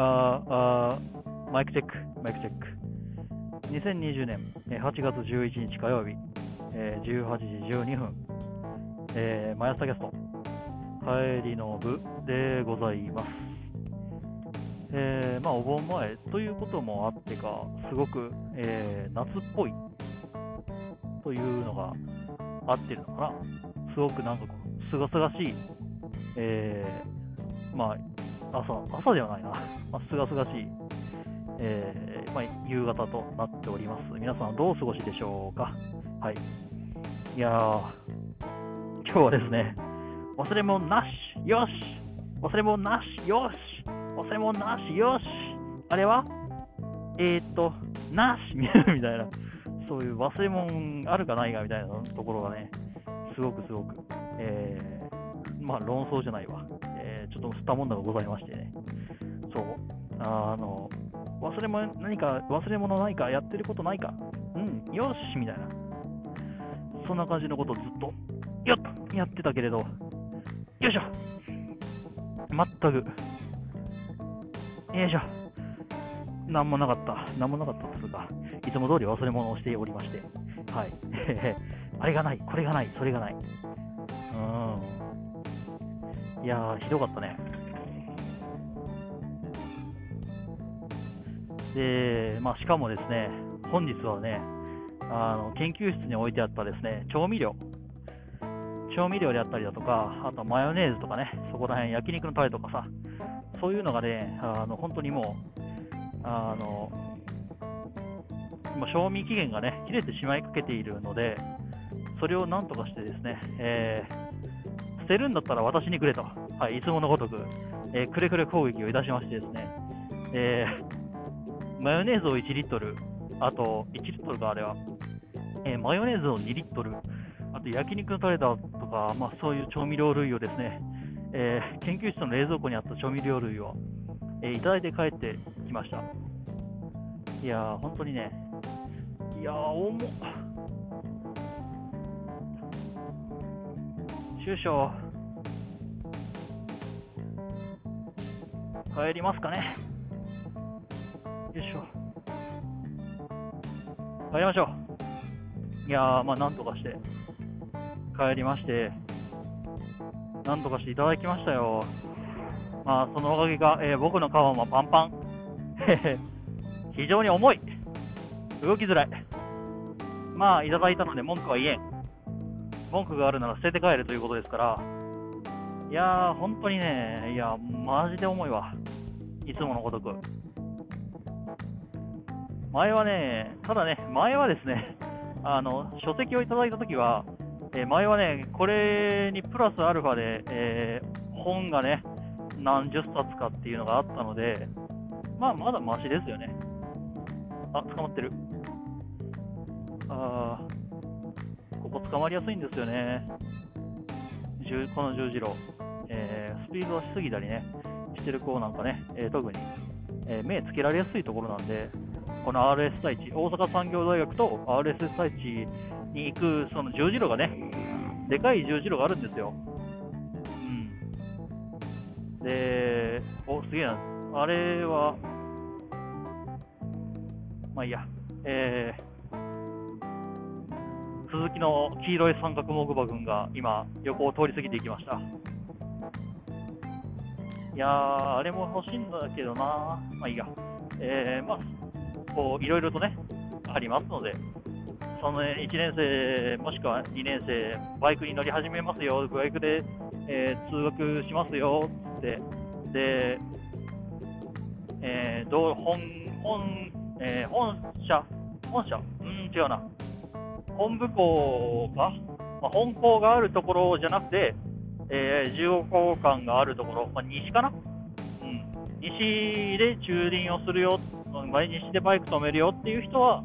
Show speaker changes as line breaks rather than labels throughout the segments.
ああマイクチェック、マイクチェック。2020年8月11日火曜日、えー、18時12分、えー、マヤスタキャスト、帰りの部でございます。えー、まあ、お盆前ということもあってか、すごく、えー、夏っぽいというのが合ってるのかな。すごくなんか、すがすがしい、えー、まあ、朝、朝ではないな、まあ、すがすがしい、えー、まあ、夕方となっております。皆さんどう過ごしでしょうか？はい。いやー、今日はですね、忘れ物なし、よし。忘れ物なし、よし。忘れ物なし、よし。あれは？えー、っと、なし。みたいな、そういう忘れ物あるかないかみたいなところがね、すごくすごく、えー、まあ論争じゃないわ、えー、ちょっと吸ったもんだがございましてね、そう、あの、忘れ物何か、忘れ物ないか、やってることないか、うん、よしみたいな、そんな感じのことをずっと、よっとやってたけれど、よいしょ。全く、よいしょ。なんもなかった。なんもなかったというか、いつも通り忘れ物をしておりまして、はい。あれがない、これがない、それがない。うん。いやー、ひどかったね。で、まあ、しかもですね、本日はね、あの研究室に置いてあったですね、調味料、調味料であったりだとか、あとマヨネーズとかね、そこら辺、焼肉のタレとかさ、そういうのがね、あの本当にもう、あの今、賞味期限がね、切れてしまいかけているので、それをなんとかしてですね、えー、捨てるんだったら私にくれと、はい、いつものごとく、えー、くれくれ攻撃をいたしましてですね、えー、マヨネーズを1リットル、あと1リットルかあれは、えー、マヨネーズを2リットル、あと焼肉のタレだとか、まあ、そういう調味料類をですね、えー、研究室の冷蔵庫にあった調味料類を、えー、いただいて帰ってきました。いやー、本当にね、いやー、重っ。少々、帰りますかね。よいしょ。帰りましょう。いやー、まあ、なんとかして、帰りまして、なんとかしていただきましたよ。まあ、そのおかげが、えー、僕の顔もパンパン。非常に重い。動きづらい。まあ、いただいたので文句は言えん。文句があるなら捨てて帰るということですから。いやー、本当にね、いや、マジで重いわ。いつものごとく。前はね、ただね、前はですね、あの、書籍をいただいたときは、えー、前はね、これにプラスアルファで、えー、本がね、何十冊かっていうのがあったので、まあ、まだマシですよね。あ、捕まってる。あここ捕まりやすいんですよね。この十字路、えー、スピードはしすぎたりね、してる子なんかね、えー、特に、えー、目つけられやすいところなんで、この RS 対地、大阪産業大学と RS 対地に行くその十字路がね、でかい十字路があるんですよ。うん。で、お、すげえな。あれは、まあいいや。えー、鈴木の黄色い三角木馬軍が今、横を通り過ぎていきました。いやー、あれも欲しいんだけどな。まあいいや。えー、まあ、こう、いろいろとね、ありますので、その1年生、もしくは2年生、バイクに乗り始めますよ、バイクで、えー、通学しますよ。って、で、えー、どう本本えー、本社、本社、うん、違うな、本部校か、まあ、本校があるところじゃなくて、えー、15校間があるところ、まあ、西かな、うん、西で駐輪をするよ、西でバイク止めるよっていう人は、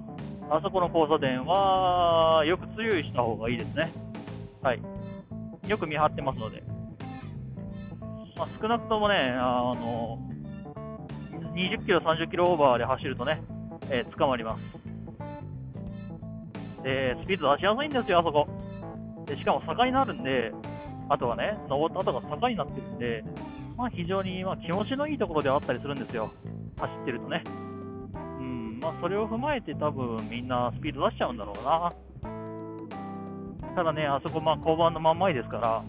あそこの交差点はよく注意した方がいいですね。はい。よく見張ってますので。まあ、少なくともね、あの、20キロ、30キロオーバーで走るとね、えー、捕まります。で、スピード出しやすいんですよ、あそこ。で、しかも坂になるんで、あとはね、登った後が坂になってるんで、まあ、非常に、ま、気持ちのいいところではあったりするんですよ、走ってるとね。うんまあ、それを踏まえて、多分みんなスピード出しちゃうんだろうな。ただね、あそこ、まあ、交番の真ん前ですから、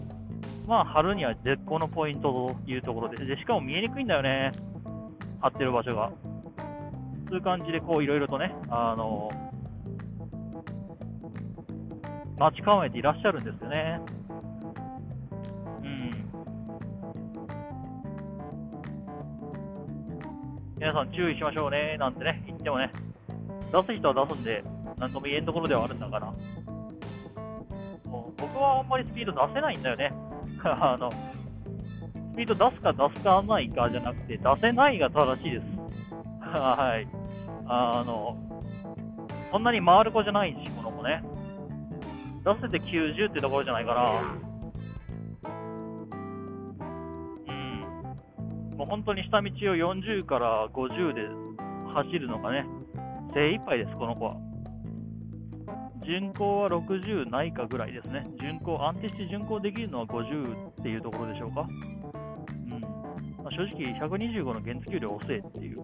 まあ、春には絶好のポイントというところで、でしかも見えにくいんだよね、張ってる場所が。そういう感じで、こう、いろいろとね、あの待ち構えていらっしゃるんですよね。うん。皆さん注意しましょうね、なんてね、言ってもね、出す人は出すんで、なんとも言えんところではあるんだから。もう僕はあんまりスピード出せないんだよね。あの、スピード出すか出すかないかじゃなくて、出せないが正しいです。はい。あの、そんなに回る子じゃないし、この子ね。出せて90ってところじゃないかな。うん。もう本当に下道を40から50で走るのがね、精一杯です、この子は。巡航は60ないかぐらいですね。巡航、安定して巡航できるのは50っていうところでしょうか。うん。まあ、正直、125の原付より遅いっていう。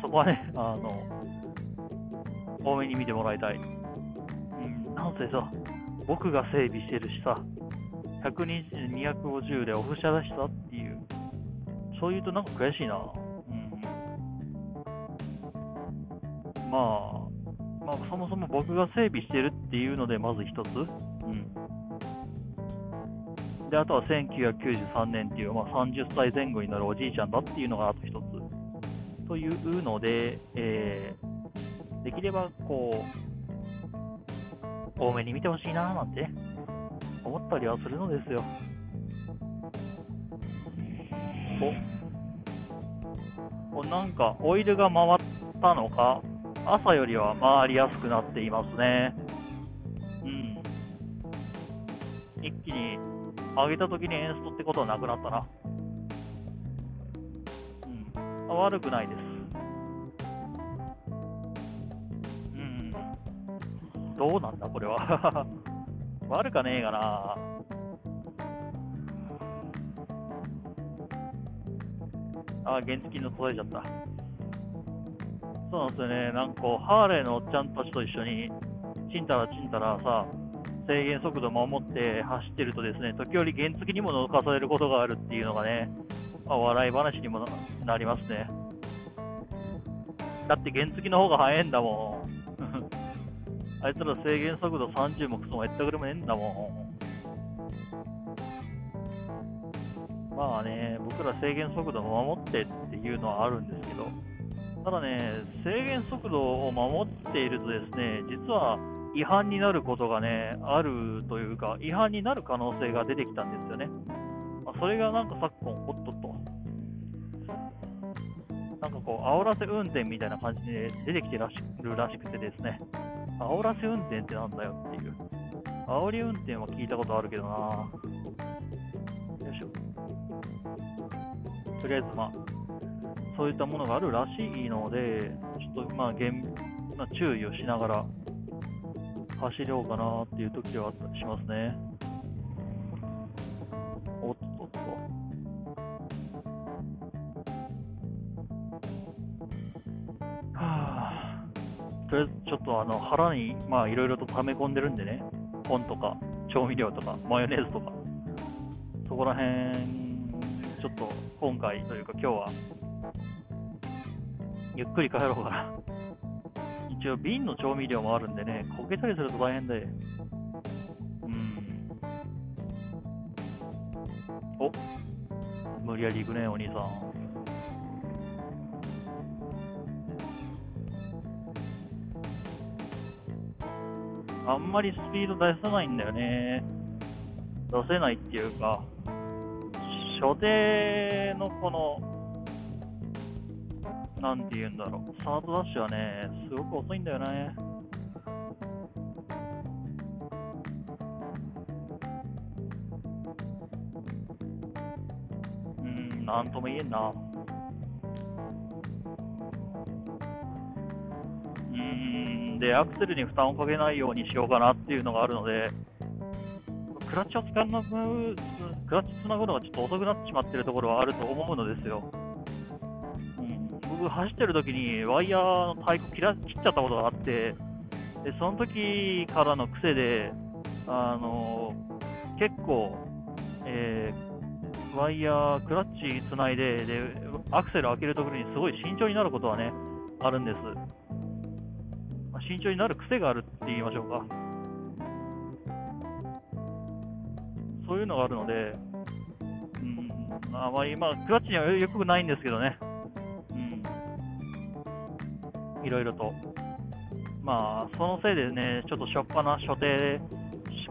そこはね、あの、多めに見てもらいたい。うん、なんせさ、僕が整備してるしさ、120、250でオフ車だしさっていう、そう言うとなんか悔しいな。うん。まあ、まあ、そもそも僕が整備してるっていうので、まず一つ。うん。で、あとは1993年っていう、まあ、30歳前後になるおじいちゃんだっていうのがあと一つ。というので、えー、できればこう、多めに見てほしいななんて思ったりはするのですよ。お、おなんかオイルが回ったのか、朝よりは回りやすくなっていますね。うん。一気に上げた時にエンストってことはなくなったな。うん。悪くないです。どうなんだ、これは。悪かねえかな。あ、原付の届いちゃった。そうなんですよね。なんか、ハーレーのおっちゃんたちと一緒に、ちんたらちんたらさ、制限速度守って走ってるとですね、時折原付にも抜かされることがあるっていうのがね、まあ、笑い話にもなりますね。だって原付の方が速いんだもん。あいつら制限速度30もクソもやったくれもねえんだもん。まあね、僕ら制限速度を守ってっていうのはあるんですけど、ただね、制限速度を守っているとですね、実は違反になることがね、あるというか、違反になる可能性が出てきたんですよね。まあ、それがなんか昨今、おっとっと。なんかこう、煽らせ運転みたいな感じで出てきてらしるらしくてですね、煽らせ運転ってなんだよっていう。煽り運転は聞いたことあるけどなよいしょ。とりあえず、まあ、そういったものがあるらしいので、ちょっと、まあ、厳まあ、注意をしながら走ろうかなっていう時はあったりしますね。あの腹にまあいろいろと溜め込んでるんでね、本とか調味料とかマヨネーズとか、そこら辺、ちょっと今回というか今日は、ゆっくり帰ろうかな。一応瓶の調味料もあるんでね、焦げたりすると大変で。うん。お無理やり行くね、お兄さん。あんまりスピード出さないんだよね。出せないっていうか、初手のこの、なんて言うんだろう、スタートダッシュはね、すごく遅いんだよね。うん、なんとも言えんな。で、アクセルに負担をかけないようにしようかなっていうのがあるので、クラッチをつかむ、クラッチつなぐのがちょっと遅くなってしまってるところはあると思うのですよ。うん、僕、走ってる時にワイヤーの太鼓切ら切っちゃったことがあって、でその時からの癖で、あの結構、えー、ワイヤー、クラッチつないでで、アクセル開けるところにすごい慎重になることはね、あるんです。慎重になる癖があるって言いましょうか。そういうのがあるので、うん、あまり、まあ、クラッチにはよくないんですけどね、うん、いろいろと。まあ、そのせいでね、ちょっと初っ端、初手、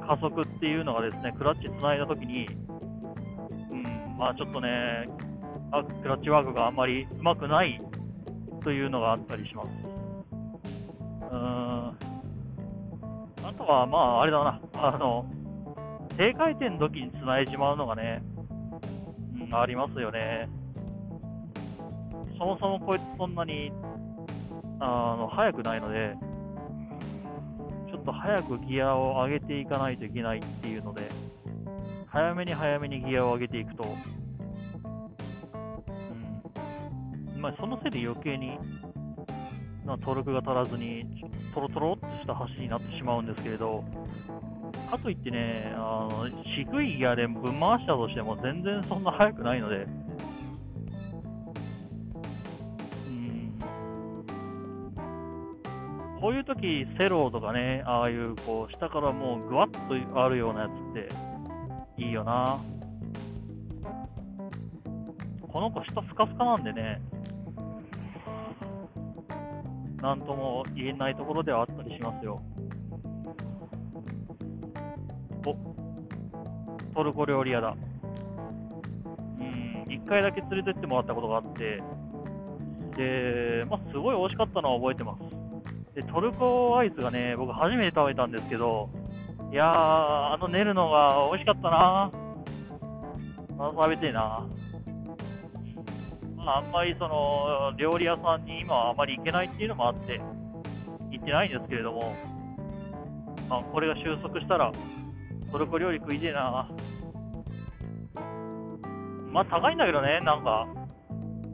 加速っていうのがですね、クラッチつないだときに、うん、まあちょっとね、クラッチワークがあんまりうまくないというのがあったりします。ん。あとは、まあ、あれだな、あの、低回転の時につないでしまうのがね、うん、ありますよね。そもそもこいつそんなに、あの、速くないので、ちょっと早くギアを上げていかないといけないっていうので、早めに早めにギアを上げていくと、うん、まあ、そのせいで余計に、なトルクが足らずに、トロトロっとした橋になってしまうんですけれど、かといってね、あの低いギアでぶん回したとしても全然そんな速くないので、こういう時セローとかね、ああいうこう下からもうぐわっとあるようなやつっていいよな。この子下スカスカなんでね、なんとも言えないところではあったりしますよ。おトルコ料理屋だ。うん、1回だけ連れてってもらったことがあって、で、まあ、すごい美味しかったのは覚えてます。で、トルコアイスがね、僕初めて食べたんですけど、いやー、あの練るのが美味しかったなまだ食べてえなまあ、あんまりその、料理屋さんに今はあまり行けないっていうのもあって、行ってないんですけれども、まあ、これが収束したら、トルコ料理食いてえな。まあ高いんだけどね、なんか。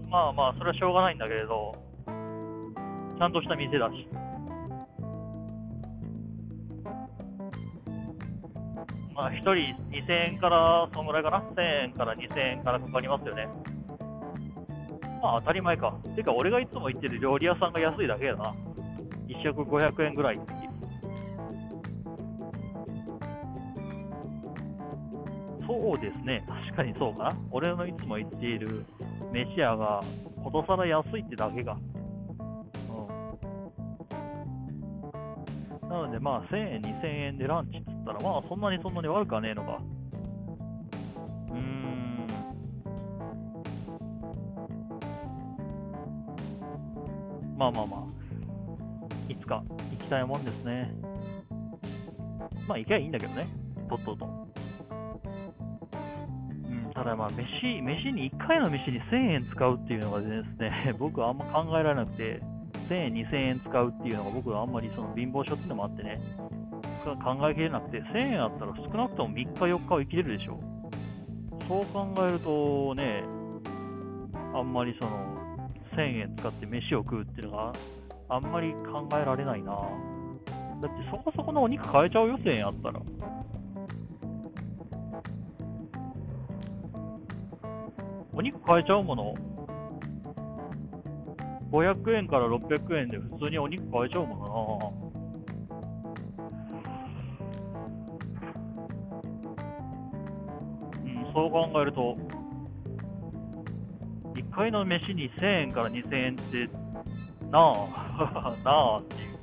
まあまあ、それはしょうがないんだけれど、ちゃんとした店だし。まあ、1人2000円から、そのぐらいかな、1000円から2000円からかかりますよね。まあ当たり前か。てか、俺がいつも行ってる料理屋さんが安いだけやな。1食500円ぐらいそうですね、確かにそうかな。俺のいつも言っている飯屋が、ことさら安いってだけが。うん。なので、まあ、1000円、2000円でランチっつったら、まあ、そんなにそんなに悪くはねえのか。まあまあまあ、いつか行きたいもんですね。まあ、行けばいいんだけどね、とっとと。ただまあ飯、飯に、1回の飯に1000円使うっていうのがですね、僕はあんま考えられなくて、1000円、2000円使うっていうのが僕はあんまりその貧乏症っていうのもあってね、考えきれなくて、1000円あったら少なくとも3日、4日は生きれるでしょう。そう考えるとね、あんまりその1000円使って飯を食うっていうのがあんまり考えられないな。だってそこそこのお肉買えちゃうよ、1000円あったら。お肉買えちゃうもの？500円から600円で普通にお肉買えちゃうものなうん、そう考えると、1回の飯に1000円から2000円って、なあ、なあっていう。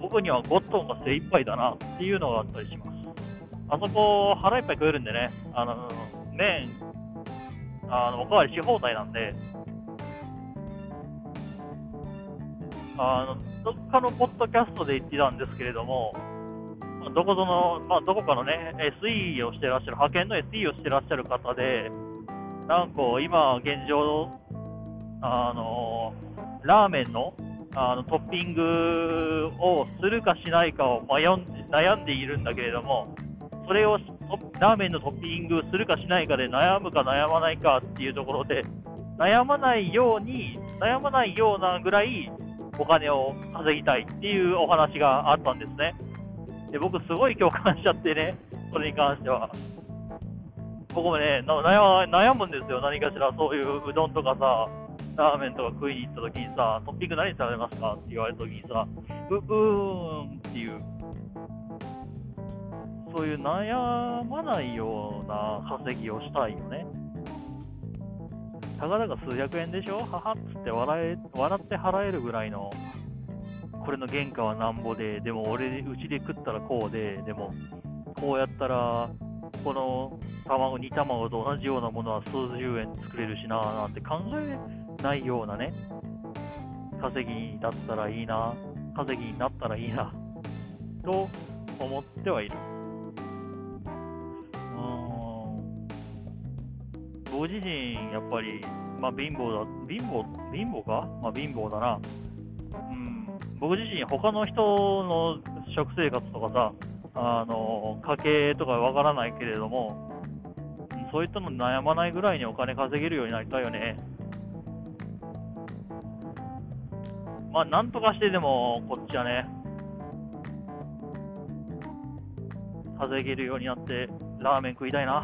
僕にはゴットンが精一杯だなっていうのがあったりします。あそこ腹いっぱい食えるんでね、あの、麺あのおかわりし放題なんで、あのどっかのポッドキャストで言ってたんですけれども、どこぞの、まあ、どこかのね、SE をしてらっしゃる、派遣の SE をしてらっしゃる方で、なんか今、現状、あのラーメンのあのトッピングをするかしないかを悩ん悩んでいるんだけれども、それをラーメンのトッピングするかしないかで悩むか悩まないかっていうところで、悩まないように、悩まないようなぐらいお金を稼ぎたいっていうお話があったんですね。で僕、すごい共感しちゃってね、それに関しては。僕もね、悩悩むんですよ、何かしら、そういううどんとかさ、ラーメンとか食いに行った時にさ、トッピング何食べますか？って言われた時にさ、う、うーんっていう、そういう悩まないような稼ぎをしたいよね。たかだか数百円でしょ？ははっつって笑え笑って払えるぐらいの、これの原価はなんぼで、でも俺、うちで食ったらこうで、でも、こうやったら、この卵、煮卵と同じようなものは数十円作れるしななんて考えないようなね、稼ぎだったらいいな、稼ぎになったらいいな、と思ってはいる。僕自身、やっぱり、まあ、貧乏だ、貧乏、貧乏か？まあ、貧乏だな。うん、僕自身、他の人の食生活とかさ、あの、家計とかわからないけれども、そういったの悩まないぐらいにお金稼げるようになりたいよね。まあ、なんとかしてでも、こっちはね、稼げるようになって、ラーメン食いたいな。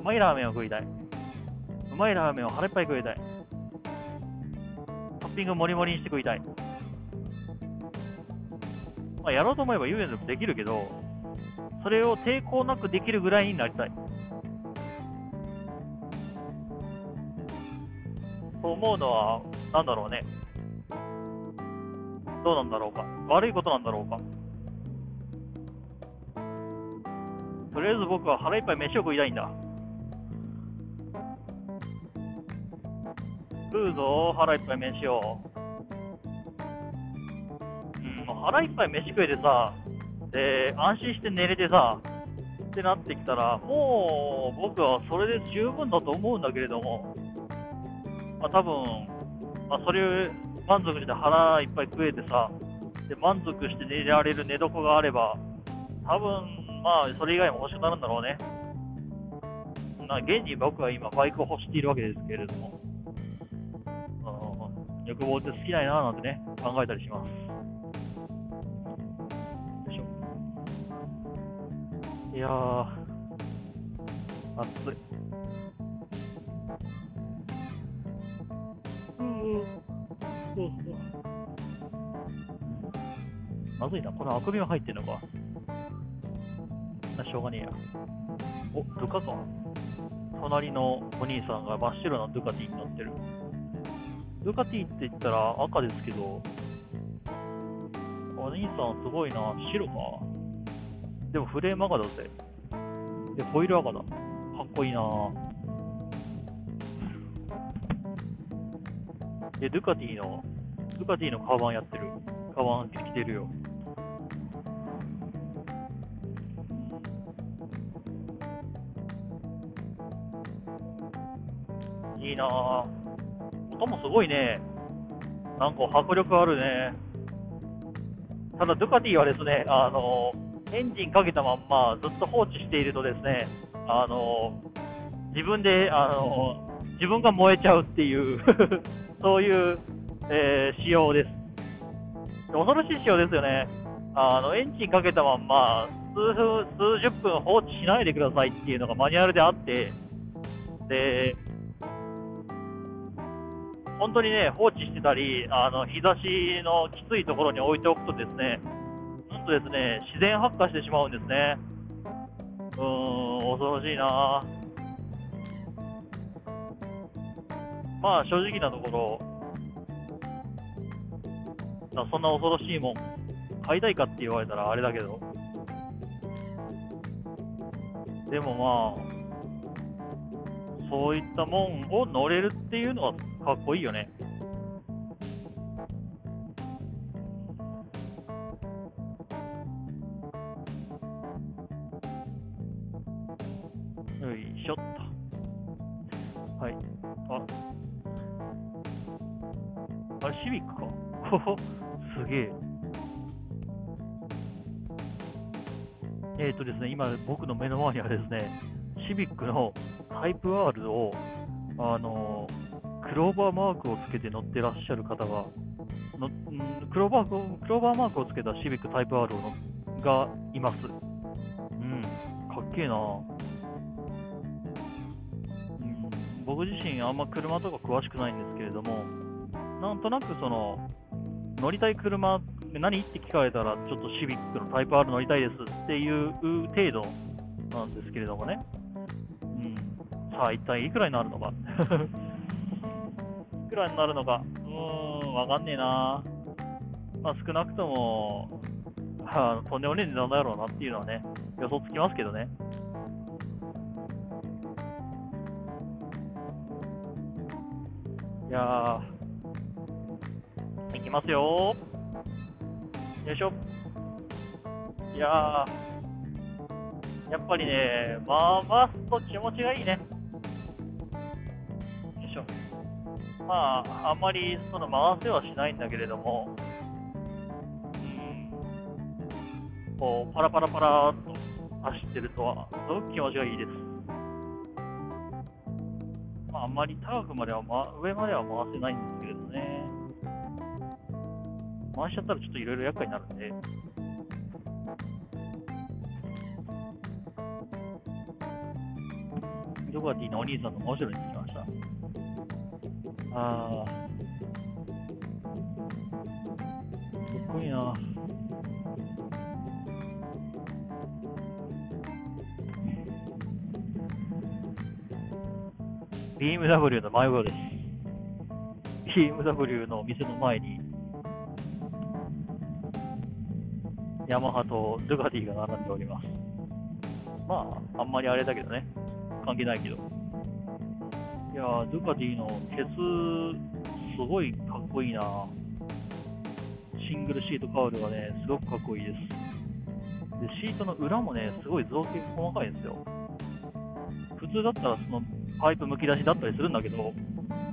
うまいラーメンを食いたい。うまいラーメンを腹いっぱい食いたい。トッピングもりもりにして食いたい。まあ、やろうと思えば遊園でもできるけど、それを抵抗なくできるぐらいになりたい。そう思うのは、なんだろうね。どうなんだろうか。悪いことなんだろうか。とりあえず僕は腹いっぱい飯を食いたいんだ。食うぞ、腹いっぱい飯を。腹いっぱい飯食えてさ、で、安心して寝れてさ、ってなってきたら、もう僕はそれで十分だと思うんだけれども、まあ、多分、まあ、それ満足して腹いっぱい食えてさ、で満足して寝られる寝床があれば、多分まあ、それ以外も欲しくなるんだろうね。な現に僕は今、バイクを欲しているわけですけれども。欲望って好きないななんてね、考えたりします。いやー、暑い。うん、うん、まずいな、このあくびが入ってんのか。な、しょうがねえや。お、ドカか。隣のお兄さんが真っ白なドゥカティになってる。ドゥカティって言ったら赤ですけど、お兄さんすごいな、白か？でもフレーム赤だぜ。で、ホイール赤だ。かっこいいなで、ドゥカティの、ドゥカティのカバンやってる。カバン着てるよ。いいなぁ。音もすごいね。なんか迫力あるね。ただ、ドゥカティはですね、あの、エンジンかけたまんまずっと放置しているとですね、あの、自分で、あの、自分が燃えちゃうっていう そういう、えー、仕様です。恐ろしい仕様ですよね。あの、エンジンかけたまんま、数分数十分放置しないでくださいっていうのがマニュアルであって、で、本当にね、放置してたり、あの日差しのきついところに置いておくとですね、とですね、自然発火してしまうんですね。うーん、恐ろしいなまあ、正直なところ、そんな恐ろしいもん、買いたいかって言われたらあれだけど、でもまあ、そういったもんを乗れるっていうのはかっこいいよね。すげえ。えっ、ー、とですね、今、僕の目の前にはですね、シビックのタイプ R を、あのクローバーマークをつけて乗ってらっしゃる方が、のクローバークローバーマークをつけたシビックタイプ R をがいます。うん、かっけえな。うん、僕自身、あんま車とか詳しくないんですけれども、なんとなくその、乗りたい車、何って聞かれたら、ちょっとシビックのタイプ R 乗りたいですっていう程度なんですけれどもね。うん。さあ、一体いくらになるのか。いくらになるのか。うーん、わかんねえな。まあ、少なくとも、あとんでもねえ値段だろうなっていうのはね、予想つきますけどね。いやー、ますよよいしょ。いや、やっぱりね、回すと気持ちがいいね。よいしょ。まあ、あんまりその回せはしないんだけれども、こう、パラパラパラっと走ってるとは、すごく気持ちがいいです。まあ、あんまり高くまでは、ま、上までは回せないんですけれどね。回しちゃったらちょっといろいろ厄介になるんで。ドガティのお兄さんの真後ろに着きました。あー。かっこいいな。BMW の真横です。BMW の店の前に、ヤマハとドゥカティが並んでおります。まあ、あんまりあれだけどね。関係ないけど。いやー、ドゥカティのケツ、すごいかっこいいなシングルシートカウルがね、すごくかっこいいです。で、シートの裏もね、すごい造形細かいんですよ。普通だったらそのパイプむき出しだったりするんだけど、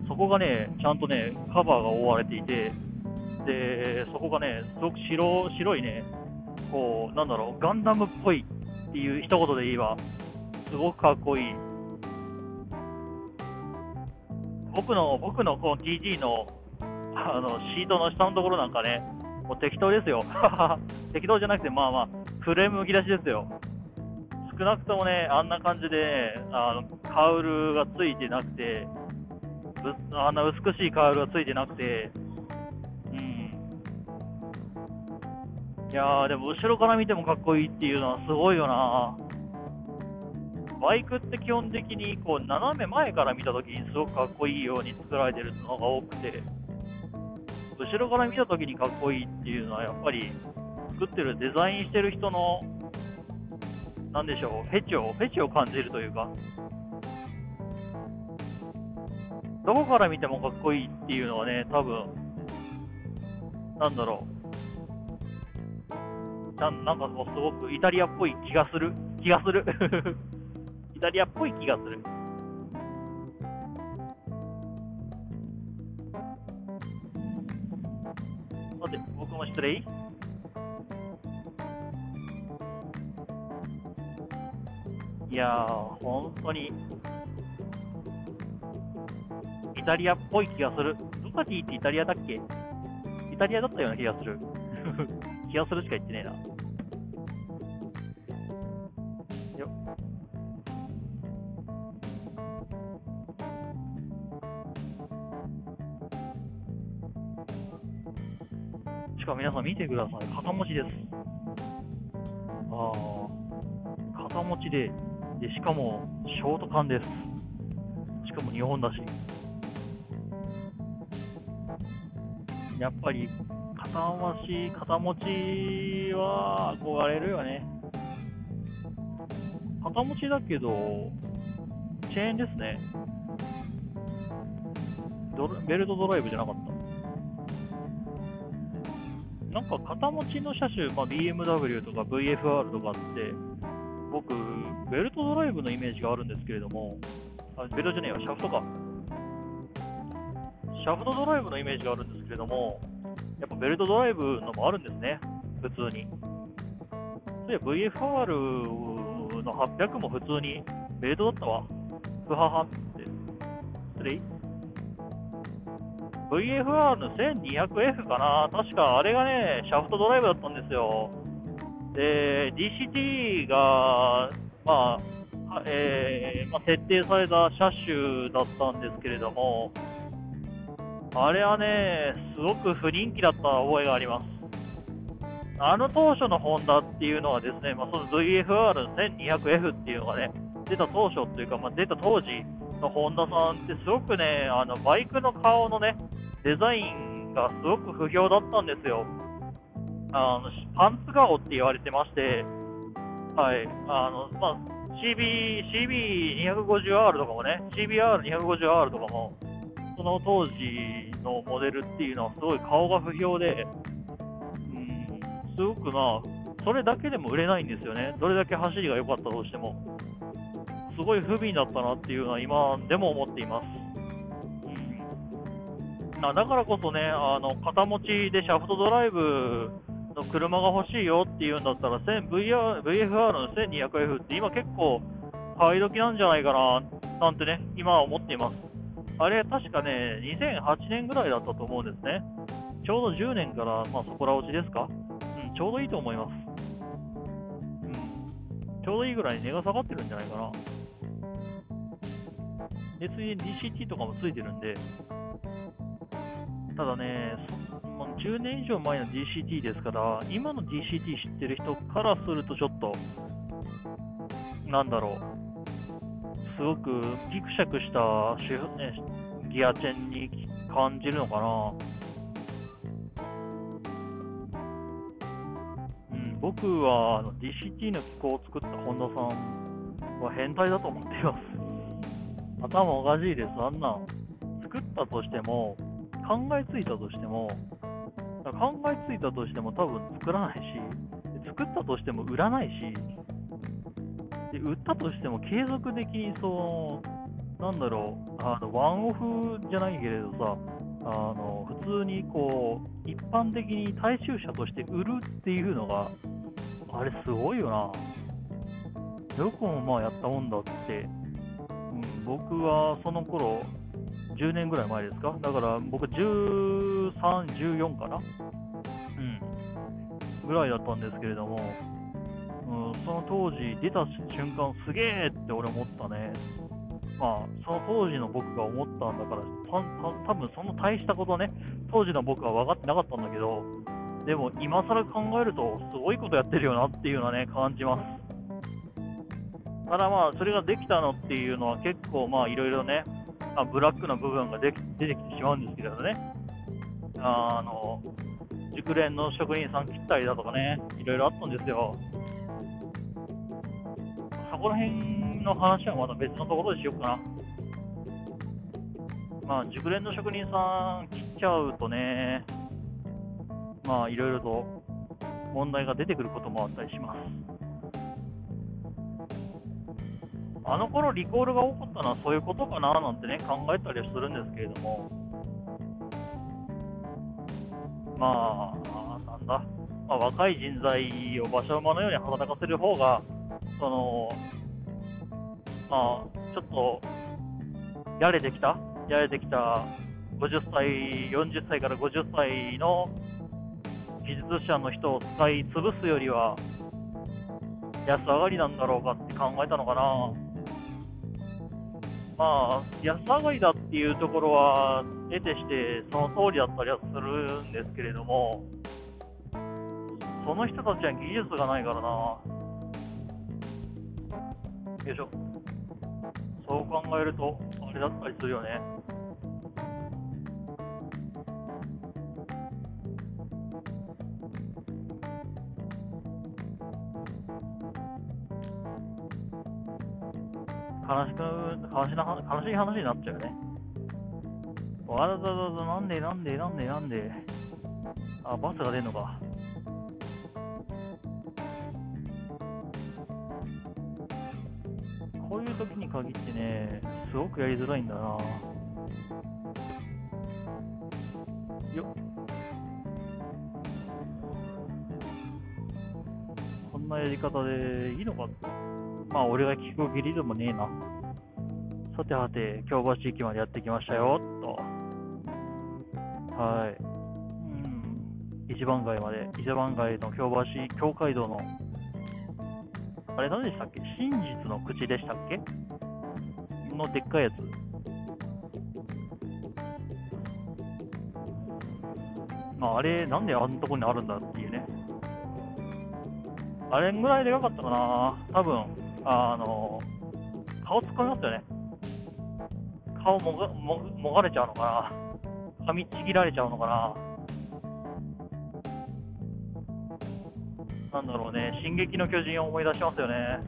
そこがね、ちゃんとね、カバーが覆われていて、で、そこがね、すごく白白いね、こう、なんだろう、ガンダムっぽいっていう一言で言えば、すごくかっこいい。僕の、僕のこの TG のあのシートの下のところなんかね、もう適当ですよ。適当じゃなくて、まあまあ、フレームむき出しですよ。少なくともね、あんな感じで、あのカウルがついてなくて、あんな美しいカウルがついてなくて、いやー、でも後ろから見てもかっこいいっていうのはすごいよな。バイクって基本的にこう斜め前から見たときにすごくかっこいいように作られてるのが多くて、後ろから見たときにかっこいいっていうのはやっぱり作ってるデザインしてる人のなんでしょう、フェチを、フェチを感じるというか、どこから見てもかっこいいっていうのはね、多分、なんだろう。ななんかもうすごくイタリアっぽい気がする。気がする。イタリアっぽい気がする。待って、僕も失礼いやー、本当に、イタリアっぽい気がする。ドカティってイタリアだっけ？イタリアだったような気がする。気がするしか言ってねえな。よしかも皆さん見てください。肩持ちです。ああ、肩持ちででしかもショート缶です。しかも日本だし。やっぱり肩回し、肩持ちは憧れるよね。肩持ちだけど、チェーンですね。ベルトドライブじゃなかった。なんか肩持ちの車種、まあ、BMW とか VFR とかって、僕、ベルトドライブのイメージがあるんですけれども、あベルトじゃねえよ、シャフトか。シャフトドライブのイメージがあるんですけれども、やっぱベルトドライブのもあるんですね、普通に。そういや VFR の800も普通にベルトだったわ。ふははって。失礼 VFR の 1200F かな確かあれがね、シャフトドライブだったんですよ。で、DCT が、まあ、えーまあ、設定された車種だったんですけれども、あれはね、すごく不人気だった覚えがあります。あの当初のホンダっていうのはですね、まあ、その VFR1200F っていうのがね、出た当初っていうか、まあ、出た当時のホンダさんってすごくね、あのバイクの顔のね、デザインがすごく不評だったんですよ。あのパンツ顔って言われてまして、はい、あの、まあ、CB、CB250R とかもね、CBR250R とかも、その当時のモデルっていうのはすごい顔が不評で、うん、すごくまあ、それだけでも売れないんですよね。どれだけ走りが良かったとしても。すごい不憫だったなっていうのは今でも思っています。うん、だからこそね、あの、肩持ちでシャフトドライブの車が欲しいよっていうんだったら、VR VFR の 1200F って今結構買い時なんじゃないかな、なんてね、今は思っています。あれ、確かね、2008年ぐらいだったと思うんですね。ちょうど10年から、まあ、そこら落ちですか、うん、ちょうどいいと思います。うん、ちょうどいいぐらい値が下がってるんじゃないかな。で、ついで DCT とかもついてるんで、ただね、まあ、10年以上前の DCT ですから、今の DCT 知ってる人からするとちょっと、なんだろう、すごくギクシャクしたね、ギアチェンに感じるのかな。うん、僕はあの DCT の機構を作った本田さんは変態だと思っています。頭おかしいです、あんなん。作ったとしても、考えついたとしても、考えついたとしても多分作らないし、作ったとしても売らないし、で売ったとしても継続的にその、なんだろう、あのワンオフじゃないけれどさ、あの普通にこう一般的に大衆車として売るっていうのが、あれすごいよな。よくもまあやったもんだって、うん、僕はその頃10年ぐらい前ですか？だから僕13、14かな？うん。ぐらいだったんですけれども、うん、その当時出た瞬間すげえって俺思ったね。まあ、その当時の僕が思ったんだから、た多分その大したことね、当時の僕は分かってなかったんだけど、でも今更考えると、すごいことやってるよなっていうのはね、感じます。ただまあ、それができたのっていうのは結構まあ、いろいろね、あブラックな部分がで出てきてしまうんですけれどね、あの、熟練の職人さん切ったりだとかね、いろいろあったんですよ。こら辺の話はまた別のところでしようかな。まあ、熟練の職人さん切っちゃうとね、まあ、いろいろと問題が出てくることもあったりします。あの頃リコールが起こったのはそういうことかななんてね、考えたりはするんですけれども、まあ、なんだ、まあ、若い人材を馬車馬のように働かせる方が、その、まあ、ちょっと、やれてきた、やれてきた50歳、40歳から50歳の技術者の人を使い潰すよりは、安上がりなんだろうかって考えたのかな。まあ、安上がりだっていうところは、得てしてその通りだったりはするんですけれども、その人たちは技術がないからな。よいしょ。そう考えると、あれだったりするよね。悲しく、悲しな、悲しい話になっちゃうよね。わざわざなんでなんでなんでなんで。あ、バスが出るのか。こういう時に限ってね、すごくやりづらいんだな。よっ。こんなやり方でいいのかまあ、俺が聞く義理でもねえな。さてはて、京橋駅までやってきましたよ、と。はい。うん。一番街まで、一番街の京橋、京街道のあれ何でしたっけ？真実の口でしたっけ？のでっかいやつ。まあ、あれ、なんであんなとこにあるんだっていうね。あれぐらいでかかったかな多分、あの、顔突っ込みますよね。顔もがももがれちゃうのかな噛みちぎられちゃうのかななんだろうね、進撃の巨人を思い出しますよね。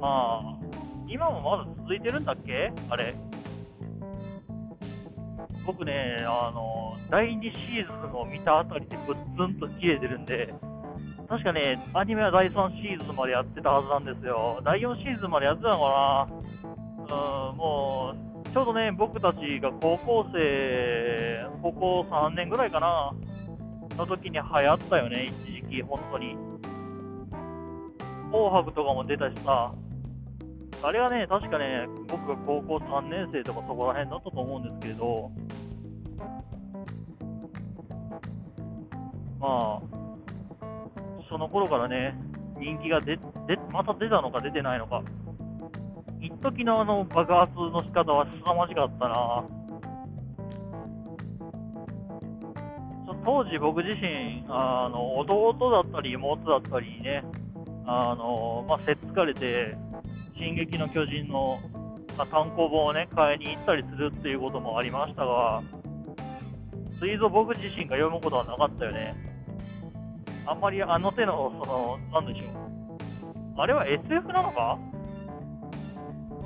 まあ、今もまだ続いてるんだっけ？あれ。僕ね、あの、第2シーズンを見たあたりでぶっつんと切れてるんで、確かね、アニメは第3シーズンまでやってたはずなんですよ。第4シーズンまでやってたのかなうん、もう、ちょうどね、僕たちが高校生、高校3年ぐらいかな、の時に流行ったよね、一時期、本当に。紅白とかも出たしさ、あれはね、確かね、僕が高校3年生とかそこら辺だったと思うんですけれど、まあ、その頃からね、人気が出また出たのか出てないのか、一時のあの爆発の仕方は凄まじかったな。当時僕自身、あの弟だったり妹だったりね、あのまあ、せっつかれて、進撃の巨人の、まあ、単行本をね、買いに行ったりするっていうこともありましたが、ついぞ僕自身が読むことはなかったよね。あんまりあの手の、その、なんでしょう。あれは SF なのか、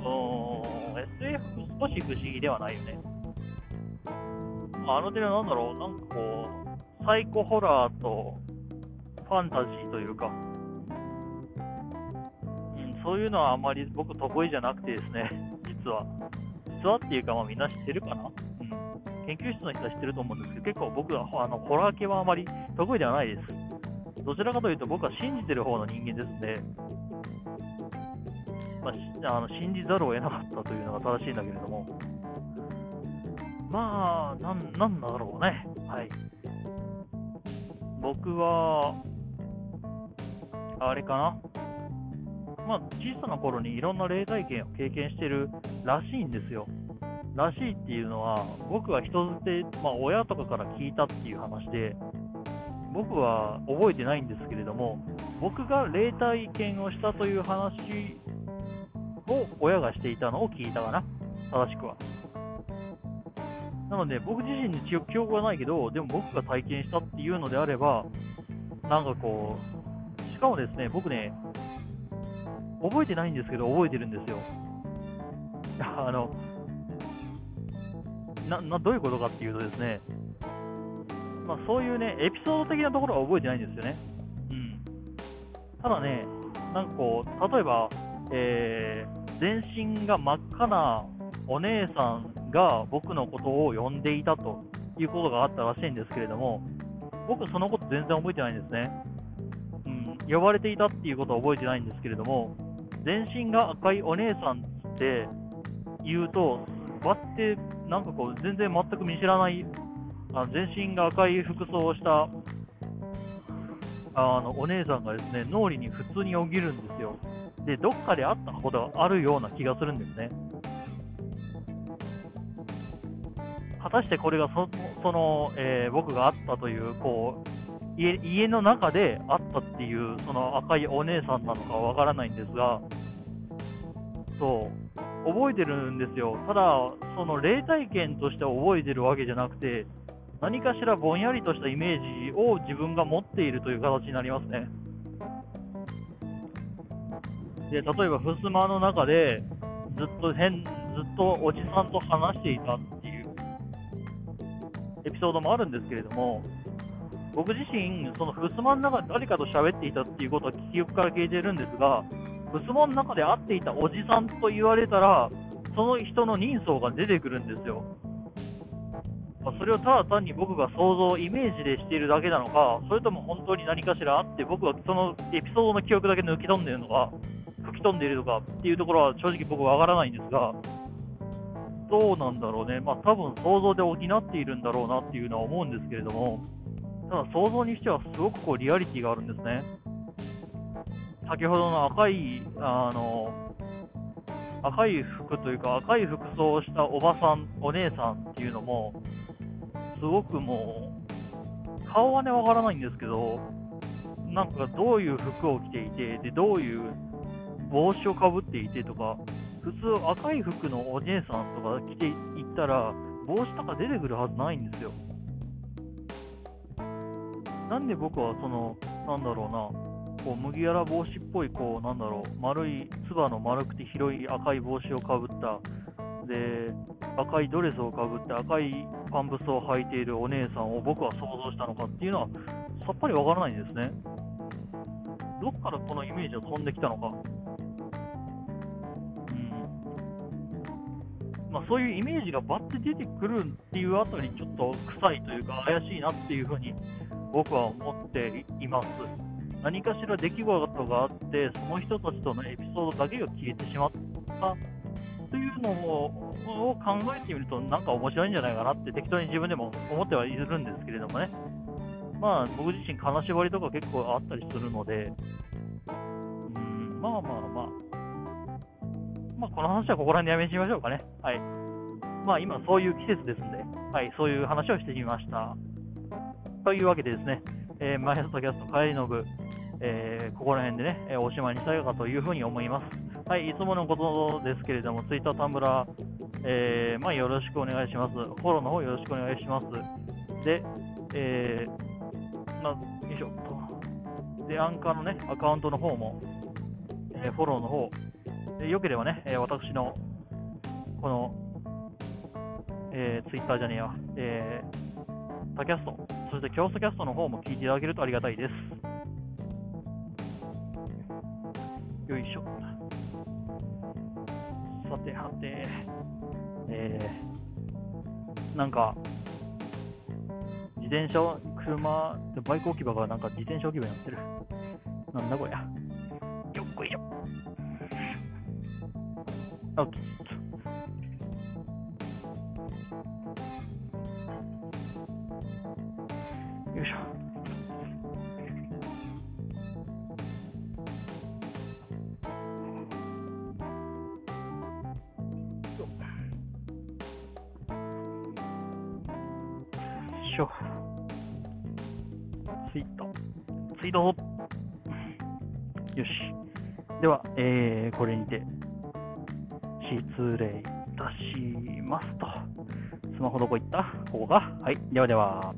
SF 少し不思議ではないよね。あの手のなん。だろう、なん。かこう、サイコホラーとファンタジーというか、うん、そういうのはあまり僕得意じゃなくてですね、実は。実はっていうか、まあみん。な知ってるかなうん。研究室の人は知ってると思うん。ですけど、結構僕はあのホラー系はあまり得意ではないです。どちらかというと僕は信じてる方の人間ですので、まあ、あの信じざるを得なかったというのが正しいんだけれども、まあ、なん、なんだろうね。はい。僕は、あれかな。まあ、小さな頃にいろんな霊体験を経験してるらしいんですよ。らしいっていうのは、僕は人づて、まあ、親とかから聞いたっていう話で、僕は覚えてないんですけれども、僕が霊体験をしたという話を親がしていたのを聞いたかな、正しくは。なので、僕自身に記憶がないけど、でも僕が体験したっていうのであれば、なんかこう、しかもですね、僕ね、覚えてないんですけど、覚えてるんですよ。あの、な、な、どういうことかっていうとですね、まあ、そういうね、エピソード的なところは覚えてないんですよね。うん。ただね、なんかこう、例えば、えー、全身が真っ赤なお姉さんが僕のことを呼んでいたということがあったらしいんですけれども、僕そのこと全然覚えてないんですね。うん、呼ばれていたっていうことは覚えてないんですけれども、全身が赤いお姉さんって言うと、ばってなんかこう全然全く見知らないあ全身が赤い服装をしたあのお姉さんがですね脳裏に普通によぎるんですよ。で、どっかであったことがあるような気がするんですね。果たしてこれがそその、えー、僕があったというこう家家の中であったっていうその赤いお姉さんなのかわからないんですが、そう覚えてるんですよ。ただ、その霊体験として覚えてるわけじゃなくて、何かしらぼんやりとしたイメージを自分が持っているという形になりますね。で、例えば、襖の中でずっと変、ずっとおじさんと話していたっていうエピソードもあるんですけれども、僕自身、その襖の中で誰かと喋っていたっていうことは記憶から消えてるんですが、襖の中で会っていたおじさんと言われたら、その人の人相が出てくるんですよ。それをただ単に僕が想像、イメージでしているだけなのか、それとも本当に何かしらあって、僕はそのエピソードの記憶だけ抜き飛んでいるのか、吹き飛んでいるのかっていうところは正直僕はわからないんですが、どうなんだろうね、まあ多分想像で補っているんだろうなっていうのは思うんですけれども、ただ想像にしてはすごくこうリアリティがあるんですね。先ほどの赤い、あの、赤い服というか赤い服装をしたおばさん、お姉さんっていうのも、すごくもう、顔はね、わからないんですけど、なんかどういう服を着ていて、で、どういう帽子をかぶっていてとか、普通赤い服のお姉さんとか着ていったら、帽子とか出てくるはずないんですよ。なんで僕はその、なんだろうな、こう麦わら帽子っぽい、こう、なんだろう、丸い、つばの丸くて広い赤い帽子をかぶった、で、赤いドレスをかぶって赤いパンプスを履いているお姉さんを僕は想像したのかっていうのは、さっぱりわからないんですね。どっからこのイメージが飛んできたのか。まあ、そういうイメージがバッて出てくるっていうあたり、ちょっと臭いというか、怪しいなっていうふうに僕は思っています。何かしら出来事があって、その人たちとのエピソードだけが消えてしまったというのをを考えてみると、なんか面白いんじゃないかなって適当に自分でも思ってはいるんですけれどもね。まあ、僕自身、金縛りとか結構あったりするので、うん、まあまあまあ、まあ、この話はここら辺でやめにしましょうかね。はい。まあ、今、そういう季節ですんで、はい、そういう話をしてみました。というわけでですね、えー、マイストキャスト帰りの部、えー、ここら辺でね、えー、おしまいにしたいかというふうに思います。はい、いつものことですけれども、ツイッター、タンブラー、えー、まあ、よろしくお願いします。フォローの方よろしくお願いします。で、えー、まあ、よいしょと。で、アンカーのね、アカウントの方も、えー、フォローの方、えよければね、え私の、この、えー、ツイッターじゃねえや、えー、タキャスト、そしてキョーストキャストの方も聞いていただけるとありがたいです。よいしょ。さてはて、えー、なんか、自転車、車、バイク置き場がなんか自転車置き場になってる。なんだこりゃ。よっこいしょ。あ、っと。よいしょ。しょ。ツイート。ツイート。よし。では、えー、これにて、失礼いたしますと。スマホどこ行った？ここか？はい。ではでは。